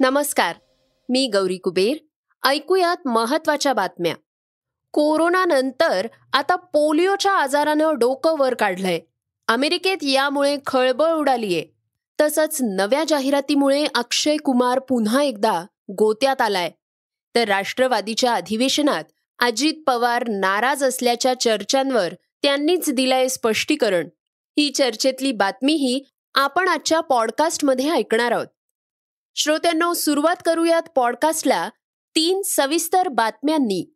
नमस्कार मी गौरी कुबेर. ऐकूयात महत्त्वाच्या बातम्या. कोरोनानंतर आता पोलिओच्या आजारानं डोकं वर काढलंय. अमेरिकेत यामुळे खळबळ उडालीये. तसंच नव्या जाहिरातीमुळे अक्षय कुमार पुन्हा एकदा गोत्यात आलाय. तर राष्ट्रवादीच्या अधिवेशनात अजित पवार नाराज असल्याच्या चर्चांवर त्यांनीच दिलंय स्पष्टीकरण. ही चर्चेतली बातमीही आपण आजच्या पॉडकास्टमध्ये ऐकणार आहोत. श्रोत्यांनो सुरुवात करूयात पॉडकास्टला तीन सविस्तर बातम्यांनी.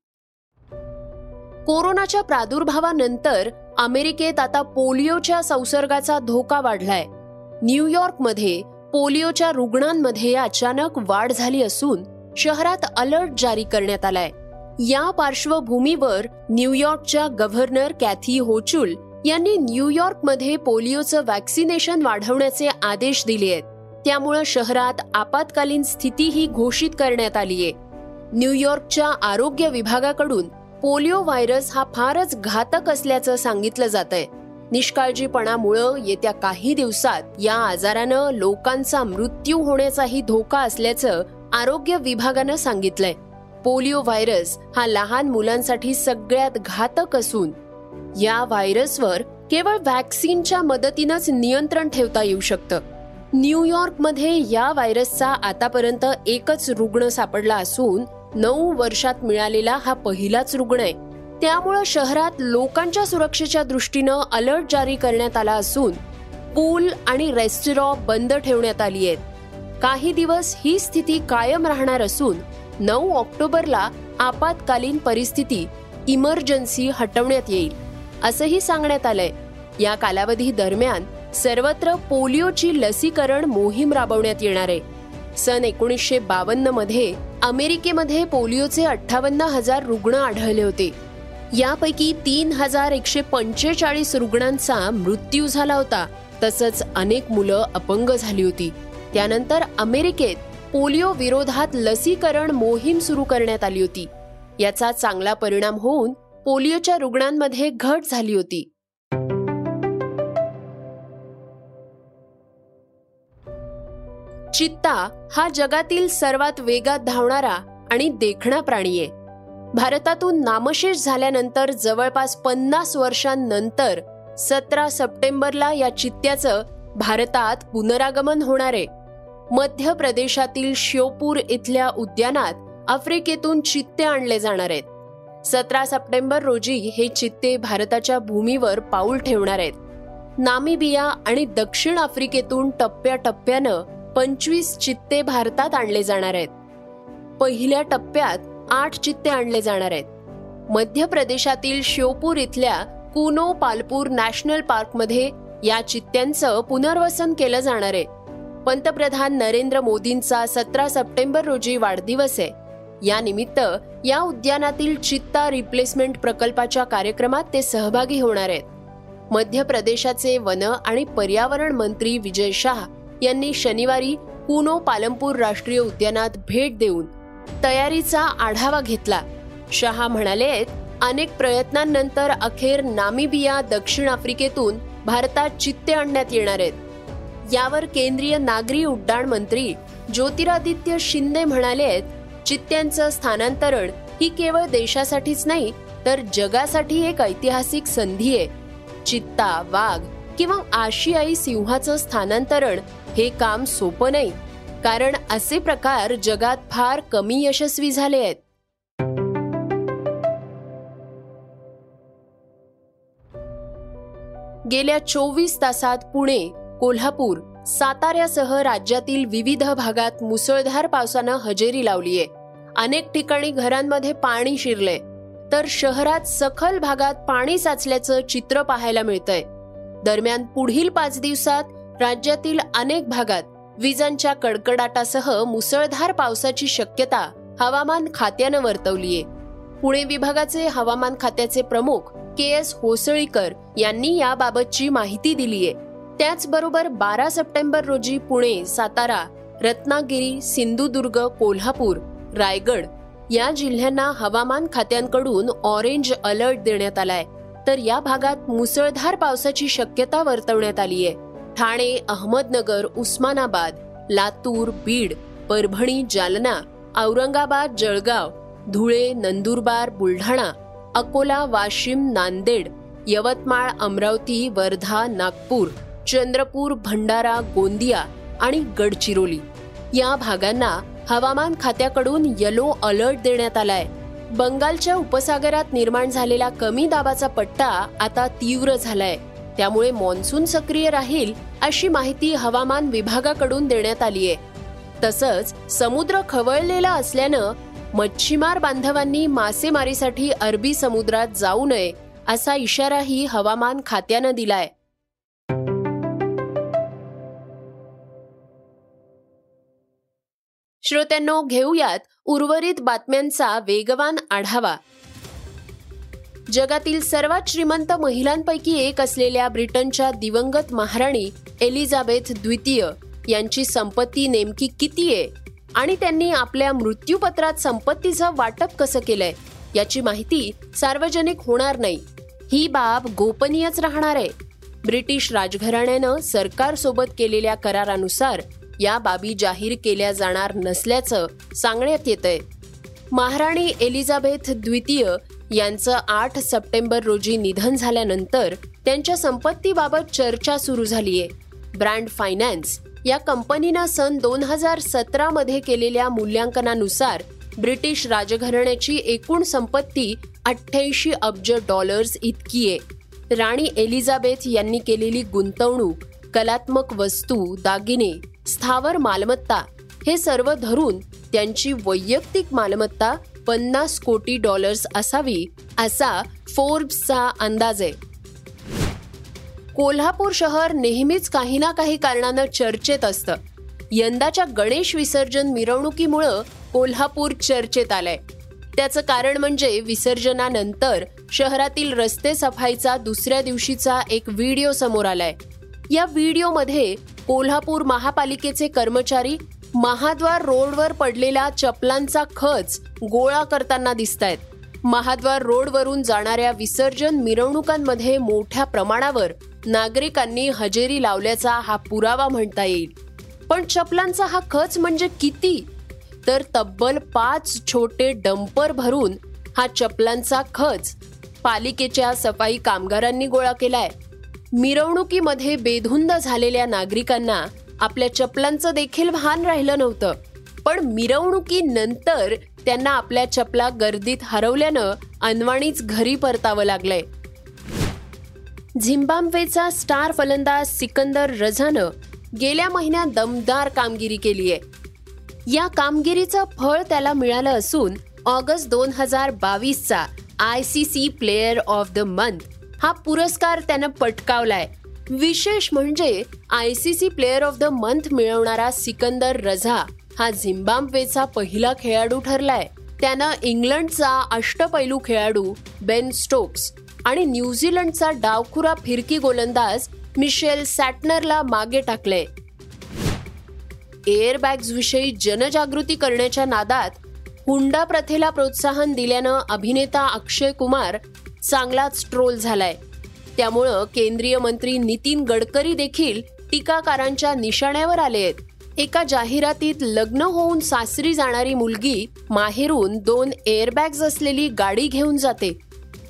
कोरोनाच्या प्रादुर्भावानंतर अमेरिकेत आता पोलिओच्या संसर्गाचा धोका वाढलाय. न्यूयॉर्कमध्ये पोलिओच्या रुग्णांमध्ये अचानक वाढ झाली असून शहरात अलर्ट जारी करण्यात आलाय. या पार्श्वभूमीवर न्यूयॉर्कच्या गव्हर्नर कॅथी होचुल यांनी न्यूयॉर्कमध्ये पोलिओचं व्हॅक्सिनेशन वाढवण्याचे आदेश दिले आहेत. त्यामुळं शहरात आपत्कालीन स्थितीही घोषित करण्यात आलीय. न्यूयॉर्कच्या आरोग्य विभागाकडून पोलिओ व्हायरस हा फारच घातक असल्याचं सांगितलं जात आहे निष्काळजीपणामुळं येत्या काही दिवसात या आजारानं लोकांचा मृत्यू होण्याचाही धोका असल्याचं आरोग्य विभागानं सांगितलंय. पोलिओ व्हायरस हा लहान मुलांसाठी सगळ्यात घातक असून या व्हायरसवर केवळ व्हॅक्सिनच्या मदतीनंच नियंत्रण ठेवता येऊ शकतं. न्यूयॉर्कमध्ये या व्हायरसचा आतापर्यंत एकच रुग्ण सापडला असून नऊ वर्षात मिळालेला हा पहिलाच रुग्ण आहे. त्यामुळं शहरात लोकांच्या सुरक्षेच्या दृष्टीनं अलर्ट जारी करण्यात आला असून पूल आणि रेस्टॉरॉ बंद ठेवण्यात आली आहेत. काही दिवस ही स्थिती कायम राहणार असून नऊ ऑक्टोबरला आपत्कालीन परिस्थिती इमर्जन्सी हटवण्यात येईल असंही सांगण्यात आलंय. या कालावधी दरम्यान सर्वत्र पोलिओची लसीकरण मोहीम राबवण्यात येणार आहे. सन एकोणीसशे बावन्नमध्ये अमेरिकेमध्ये पोलिओचे अठ्ठावन्न हजार रुग्ण आढळले होते. यापैकी तीन हजार एकशे पंचेचाळीस रुग्णांचा मृत्यू झाला होता. तसंच अनेक मुलं अपंग झाली होती. त्यानंतर अमेरिकेत पोलिओ विरोधात लसीकरण मोहीम सुरू करण्यात आली होती. याचा चांगला परिणाम होऊन पोलिओच्या रुग्णांमध्ये घट झाली होती. चित्ता हा जगातील सर्वात वेगात धावणारा आणि देखणा प्राणी आहे. भारतातून नामशेष झाल्यानंतर जवळपास पन्नास वर्षांनंतर सतरा सप्टेंबरला या चित्त्याचं भारतात पुनरागमन होणार आहे. मध्य प्रदेशातील श्योपूर इथल्या उद्यानात आफ्रिकेतून चित्ते आणले जाणार आहेत. सतरा सप्टेंबर रोजी हे चित्ते भारताच्या भूमीवर पाऊल ठेवणार आहेत. नामिबिया आणि दक्षिण आफ्रिकेतून टप्प्याटप्प्यानं पंचवीस चित्ते भारतात आणले जाणार आहेत. पहिल्या टप्प्यात आठ चित्ते आणले जाणार आहेत. मध्य प्रदेशातील श्योपूर इथल्या कुनो पालपूर नॅशनल पार्कमध्ये या चित्त्यांचं पुनर्वसन केलं जाणार आहे. पंतप्रधान नरेंद्र मोदींचा सतरा सप्टेंबर रोजी वाढदिवस आहे. या निमित्त या उद्यानातील चित्ता रिप्लेसमेंट प्रकल्पाच्या कार्यक्रमात ते सहभागी होणार आहेत. मध्य प्रदेशाचे वन आणि पर्यावरण मंत्री विजय शाह यांनी शनिवारी पुनो पालमपूर राष्ट्रीय उद्यानात भेट देऊन तयारीचा आढावा घेतला. शहा म्हणाले अनेक प्रयत्नांनंतर अखेर नामिबिया दक्षिण आफ्रिकेतून भारतात चित्ते आणण्यात येणार आहेत. यावर केंद्रीय नागरी उड्डाण मंत्री ज्योतिरादित्य शिंदे म्हणाले आहेत चित्त्यांचं स्थानांतरण ही केवळ देशासाठीच नाही तर जगासाठी एक ऐतिहासिक संधी आहे. चित्ता वाघ किंवा आशियाई सिंहाचं स्थानांतरण हे काम सोपं नाही. कारण असे प्रकार जगात फार कमी यशस्वी झाले आहेत. गेल्या चोवीस तासात पुणे कोल्हापूर साताऱ्यासह राज्यातील विविध भागात मुसळधार पावसानं हजेरी लावलीये. अनेक ठिकाणी घरांमध्ये पाणी शिरले तर शहरात सखल भागात पाणी साचल्याचं चित्र पाहायला मिळतंय. दरम्यान पुढील पाच दिवसात राज्यातील अनेक भागात विजांच्या कडकडाटासह मुसळधार पावसाची शक्यता हवामान खात्यानं वर्तवलीये. पुणे विभागाचे हवामान खात्याचे प्रमुख के एस होसळीकर यांनी याबाबतची माहिती दिलीय. त्याचबरोबर बारा सप्टेंबर रोजी पुणे सातारा रत्नागिरी सिंधुदुर्ग कोल्हापूर रायगड या जिल्ह्यांना हवामान खात्यांकडून ऑरेंज अलर्ट देण्यात आलाय. तर या भागात मुसळधार पावसाची शक्यता वर्तवण्यात आली आहे ठाणे अहमदनगर उस्मानाबाद लातूर बीड परभणी जालना औरंगाबाद जळगाव धुळे नंदुरबार बुलढाणा अकोला वाशिम नांदेड यवतमाळ अमरावती वर्धा नागपूर चंद्रपूर भंडारा गोंदिया आणि गडचिरोली. या भागांना हवामान खात्याकडून येलो अलर्ट देण्यात आलाय. बंगालच्या उपसागरात निर्माण झालेला कमी दाबाचा पट्टा आता तीव्र झालाय. त्यामुळे मान्सून सक्रिय राहील अशी माहिती हवामान विभागाकडून देण्यात आली आहे तसंच समुद्र खवळलेला असल्यानं मच्छीमार बांधवांनी मासेमारीसाठी अरबी समुद्रात जाऊ नये असा इशाराही हवामान खात्यानं दिलाय. श्रोत्यांनो घेऊयात उर्वरित बातम्यांचा वेगवान आढावा. जगातील सर्वात श्रीमंत महिलांपैकी एक असलेल्या ब्रिटनच्या दिवंगत महाराणी एलिझाबेथ द्वितीय यांची संपत्ती नेमकी किती आहे? आणि त्यांनी आपल्या मृत्यूपत्रात संपत्तीचं वाटप कसं केलंय? याची माहिती सार्वजनिक होणार नाही. ही बाब गोपनीयच राहणार आहे. ब्रिटिश राजघराण्यानं सरकारसोबत केलेल्या करारानुसार या बाबी जाहीर केल्या जाणार नसल्याचं सांगण्यात येतंय. महाराणी एलिझाबेथ द्वितीय यांचं आठ सप्टेंबर रोजी निधन झाल्यानंतर त्यांच्या संपत्तीबाबत चर्चा सुरू झालीय. ब्रँड फायनान्स या कंपनीनं सन दोन हजार सतरामध्ये केलेल्या मूल्यांकनानुसार ब्रिटिश राजघराण्याची एकूण संपत्ती अठ्ठ्याऐंशी अब्ज डॉलर्स इतकी आहे राणी एलिझाबेथ यांनी केलेली गुंतवणूक कलात्मक वस्तू दागिने स्थावर मालमत्ता हे सर्व धरून त्यांची वैयक्तिक मालमत्ता पन्नास कोटी डॉलर्स असावी असा फोर्ब्सचा अंदाज आहे. कोल्हापूर शहर नेहमीच काही ना काही कारणानं चर्चेत असतं. यंदाच्या गणेश विसर्जन मिरवणुकीमुळं कोल्हापूर चर्चेत आलंय. त्याचं कारण म्हणजे विसर्जनानंतर शहरातील रस्ते सफाईचा दुसऱ्या दिवशीचा एक व्हिडिओ समोर आलाय. या व्हिडिओमध्ये कोल्हापूर महापालिकेचे कर्मचारी महाद्वार रोडवर पडलेला चपलांचा खच गोळा करताना दिसत आहेत महाद्वार रोडवरून जाणाऱ्या विसर्जन मिरवणुकांमध्ये मोठ्या प्रमाणावर नागरिकांनी हजेरी लावल्याचा हा पुरावा म्हणता येईल. पण चपलांचा हा खच म्हणजे किती? तर तब्बल पाच छोटे डंपर भरून हा चपलांचा खच पालिकेच्या सफाई कामगारांनी गोळा केलाय. मिरवणुकीमध्ये बेधुंद झालेल्या नागरिकांना आपल्या चपलांचं देखील भान राहिलं नव्हतं. पण मिरवणुकीनंतर त्यांना आपल्या चपला गर्दीत हरवल्यानं अनवाणीच घरी परतावं लागलंय. झिम्बाब्वेचा स्टार फलंदाज सिकंदर रझानं गेल्या महिन्यात दमदार कामगिरी केली आहे. या कामगिरीचं फळ त्याला मिळालं असून ऑगस्ट दोन हजार बावीसचा I C C player of the month हा पुरस्कार त्यानं पटकावलाय. विशेष म्हणजे I C C player of the month मिळवणारा सिकंदर रझा हा झिम्बाब्वेचा पहिला खेळाडू ठरलाय. त्यानं इंग्लंडचा अष्टपैलू खेळाडू बेन स्टोक्स आणि न्यूझीलंडचा डावखुरा फिरकी गोलंदाज मिशेल सॅटनरला मागे टाकले एअरबॅग्स विषयी जनजागृती करण्याच्या नादात हुंडा प्रथेला प्रोत्साहन दिल्यानं अभिनेता अक्षय कुमार चांगलाच ट्रोल झालाय. त्यामुळं केंद्रीय मंत्री नितीन गडकरी देखील टीकाकारांच्या निशाण्यावर आले आहेत. एका जाहिरातीत लग्न होऊन सासरी जाणारी मुलगी माहेरून दोन एअरबॅग्स असलेली गाडी घेऊन जाते.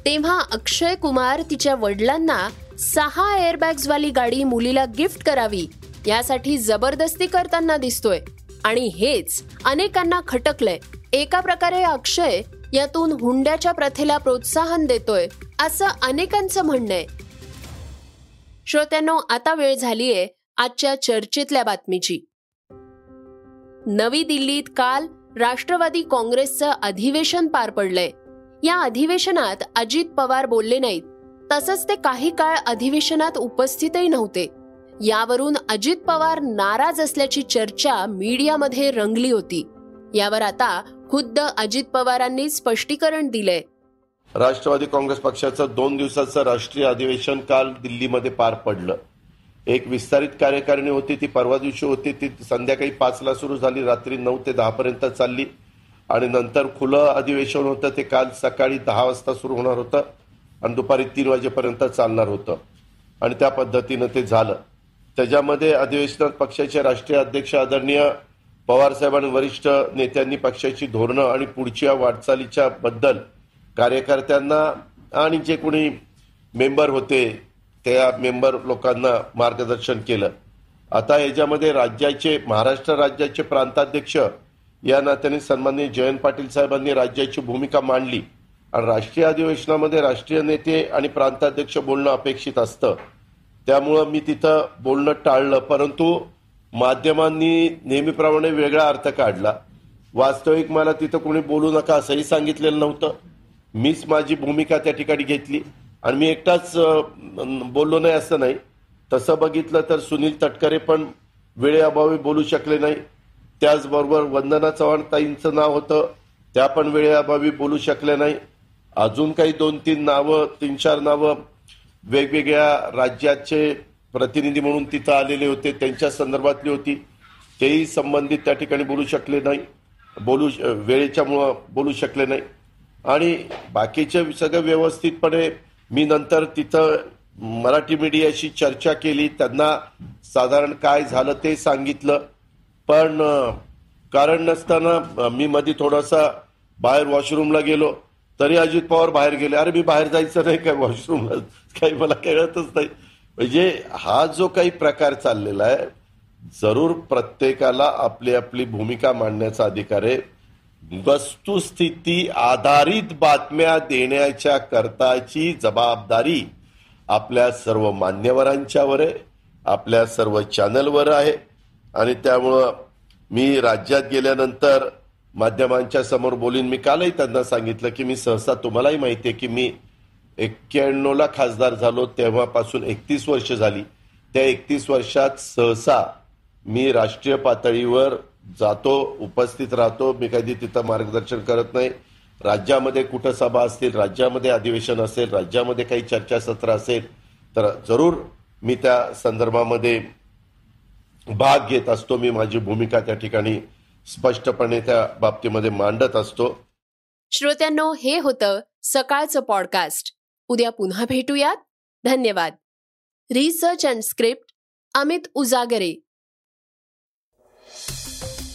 तेव्हा अक्षय कुमार तिच्या वडिलांना सहा एअरबॅग्सवाली गाडी मुलीला गिफ्ट करावी यासाठी जबरदस्ती करताना दिसतोय. आणि हेच अनेकांना खटकलंय. एका प्रकारे अक्षय यातून हुंड्याच्या प्रथेला प्रोत्साहन देतोय. असं अनेकांचं म्हणणं आहे. श्रोत्यांनो आता वेळ झालीये आजच्या चर्चेतल्या बातमीची. नवी दिल्लीत काल राष्ट्रवादी काँग्रेसचं अधिवेशन पार पडलंय. या अधिवेशनात अजित पवार बोलले नाहीत. तसंच ते काही काळ अधिवेशनात उपस्थितही नव्हते. यावरून अजित पवार नाराज असल्याची चर्चा मीडियामध्ये रंगली होती. यावर आता खुद्द अजित पवारांनी स्पष्टीकरण दिलंय. राष्ट्रवादी काँग्रेस पक्षाचं दोन दिवसाचं राष्ट्रीय अधिवेशन काल दिल्लीमध्ये पार पडलं. एक विस्तारित कार्यकारिणी होती ती परवा दिवशी होती ती संध्याकाळी पाचला सुरू झाली रात्री नऊ ते दहा पर्यंत चालली. आणि नंतर खुलं अधिवेशन होतं ते काल सकाळी दहा वाजता सुरू होणार होतं आणि दुपारी तीन वाजेपर्यंत चालणार होतं. आणि त्या पद्धतीनं ते झालं. त्याच्यामध्ये अधिवेशनात पक्षाचे राष्ट्रीय अध्यक्ष आदरणीय पवारसाहेब आणि वरिष्ठ नेत्यांनी पक्षाची धोरणं आणि पुढच्या वाटचालीच्या बद्दल कार्यकर्त्यांना आणि जे कोणी मेंबर होते त्या मेंबर लोकांना मार्गदर्शन केलं. आता याच्यामध्ये राज्याचे महाराष्ट्र राज्याचे प्रांताध्यक्ष या नात्याने सन्माननीय जयंत पाटील साहेबांनी राज्याची भूमिका मांडली. आणि राष्ट्रीय अधिवेशनामध्ये राष्ट्रीय नेते आणि प्रांताध्यक्ष बोलणं अपेक्षित असतं. त्यामुळं मी तिथं बोलणं टाळलं परंतु माध्यमांनी नेहमीप्रमाणे वेगळा अर्थ काढला. वास्तविक मला तिथं कोणी बोलू नका असंही सांगितलेलं नव्हतं. मीच माझी भूमिका त्या ठिकाणी घेतली. आणि मी एकटाच बोललो नाही असं नाही. तसं बघितलं तर सुनील तटकरे पण वेळेअभावी बोलू शकले नाही. त्याचबरोबर वंदना चव्हाण ताईंचं नाव होतं त्या पण वेळेअभावी बोलू शकल्या नाही. अजून काही दोन तीन नावं तीन चार नावं वेगवेगळ्या राज्याचे प्रतिनिधी म्हणून तिथं आलेले होते त्यांच्या संदर्भातली होती. तेही संबंधित त्या ठिकाणी बोलू शकले नाही. बोलू वेळेच्यामुळं बोलू शकले नाही. आणि बाकीचे सगळं व्यवस्थितपणे मी नंतर तिथं मराठी मीडियाशी चर्चा केली. त्यांना साधारण काय झालं ते सांगितलं. पण कारण नसताना मी मध्ये थोडासा बाहेर वॉशरूमला गेलो. तरी अजित पवार बाहेर गेले. अरे मी बाहेर जायचं नाही काय वॉशरूमला? काही मला कळतच नाही. म्हणजे हा जो काही प्रकार चाललेला आहे जरूर प्रत्येकाला आपली आपली भूमिका मांडण्याचा अधिकार आहे. वस्तुस्थिती आधारित बातम्या देण्याच्या करताची जबाबदारी आपल्या सर्व मान्यवरांच्यावर आहे आपल्या सर्व चॅनलवर आहे. आणि त्यामुळं मी राज्यात गेल्यानंतर माध्यमांच्या समोर बोलीन. मी कालही त्यांना सांगितलं की मी सहसा तुम्हालाही माहिती आहे की मी एक्क्याण्णवला खासदार झालो तेव्हापासून एकतीस वर्ष झाली. त्या एकतीस वर्षात सहसा मी राष्ट्रीय पातळीवर जातो उपस्थित राहतो. मी कधी तिथं मार्गदर्शन करत नाही. राज्यामध्ये कुठं सभा असतील राज्यामध्ये अधिवेशन असेल राज्यामध्ये काही चर्चासत्र असेल तर जरूर मी त्या संदर्भामध्ये भाग घेत असतो. मी माझी भूमिका त्या ठिकाणी स्पष्टपणे त्या बाबतीमध्ये मांडत असतो. श्रोत्यांनो हे होतं सकाळचं पॉडकास्ट उद्या पुन्हा भेटूयात. धन्यवाद. Research and script Amit Ujagare.